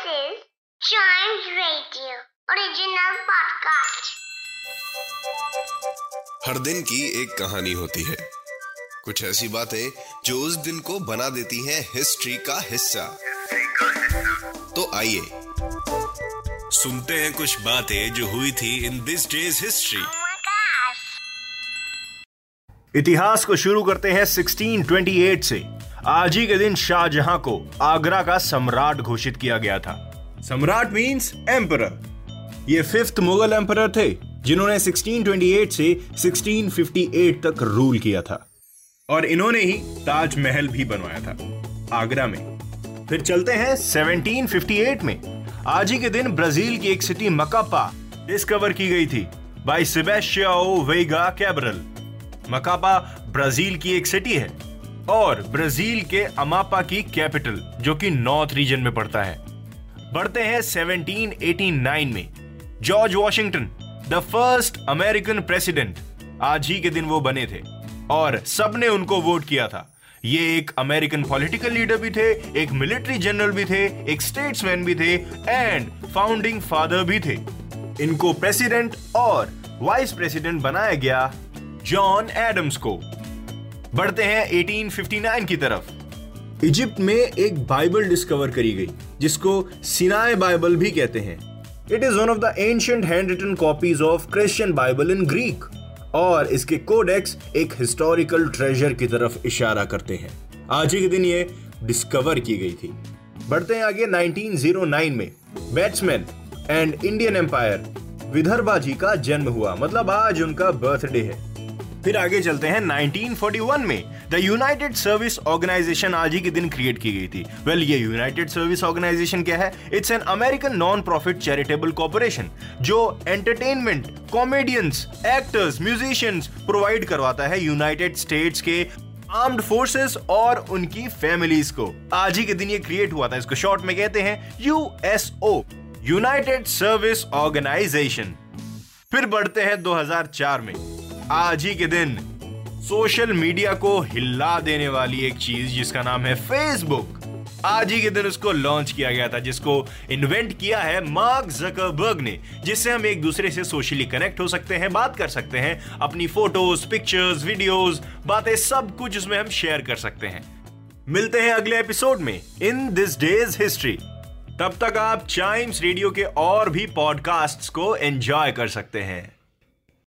This is Chimes Radio original podcast. हर दिन की एक कहानी होती है कुछ ऐसी बातें जो उस दिन को बना देती हैं हिस्ट्री का हिस्सा तो आइए सुनते हैं कुछ बातें जो हुई थी इन दिस डेज़ हिस्ट्री. इतिहास को शुरू करते हैं 1628 से आज ही के दिन शाहजहां को आगरा का सम्राट घोषित किया गया था। सम्राट मींस एम्पर ये फिफ्थ मुगल एम्पर थे, जिन्होंने 1628 से 1658 तक रूल किया था। और इन्होंने ही ताजमहल भी बनवाया था, आगरा में। फिर चलते हैं 1758 में। आज ही के दिन ब्राज़ील की एक सिटी मकापा डिस्कवर की गई थी by Sebastiao Veiga Cabral Macapa Brazil की एक सिटी है। और ब्राज़ील के अमापा की कैपिटल, जो कि नॉर्थ रीजन में पड़ता है। बढ़ते हैं 1789 में। George Washington, the first American president, आज ही के दिन वो बने थे। और सबने उनको वोट किया था। ये एक अमेरिकन पॉलिटिकल लीडर भी थे, एक मिलिट्री जनरल भी थे, एक स्टेट्समैन भी थे एंड फाउंडिंग फादर भी थे। इनको प्रेसिडेंट और वाइस प्रेसिडेंट बनाया गया जॉन एडम्स को। बढ़ते हैं 1859 की तरफ़। इजिप्ट में एक बाइबल डिस्कवर करी गई, जिसको सिनाए बाइबल भी कहते हैं। It is one of the ancient hand written copies of Christian Bible in Greek और इसके कोडेक्स एक हिस्टोरिकल ट्रेजर की तरफ़ इशारा करते हैं। आज ही के दिन ये डिस्कवर की गई थी। बढ़ते हैं आगे 1909 में। Batsman and Indian umpire Vidarbha ji का जन्म हुआ मतलब आज उनका बर्थडे है। फिर आगे चलते हैं 1941 में। द यूनाइटेड सर्विस ऑर्गेनाइजेशन आज ही के दिन क्रिएट की गई थी। वेल well, ये यूनाइटेड सर्विस ऑर्गेनाइजेशन क्या है? It's an American non profit charitable corporation जो entertainment comedians actors musicians provide करवाता है यूनाइटेड स्टेट्स के आर्म्ड फोर्सेस और उनकी फैमिलीज़ को। आज ही के दिन ये क्रिएट हुआ था। इसको शॉर्ट में कहते हैं यूएसओ यूनाइटेड सर्विस ऑर्गेनाइजेशन फिर बढ़ते हैं 2004 में। आज ही के दिन सोशल मीडिया को हिला देने वाली एक चीज़ जिसका नाम है फेसबुक। आज ही के दिन उसको लॉन्च किया गया था, जिसको इन्वेंट किया है मार्क जकरबर्ग ने, जिससे हम एक दूसरे से सोशली कनेक्ट हो सकते हैं, बात कर सकते हैं, अपनी फ़ोटोज़ पिक्चर्स वीडियोस बातें सब कुछ उसमें हम शेयर कर सकते हैं। मिलते हैं अगले एपिसोड में इन दिस डेज़ हिस्ट्री तब तक आप चाइम्स रेडियो के और भी पॉडकास्ट्स को एंजॉय कर सकते हैं।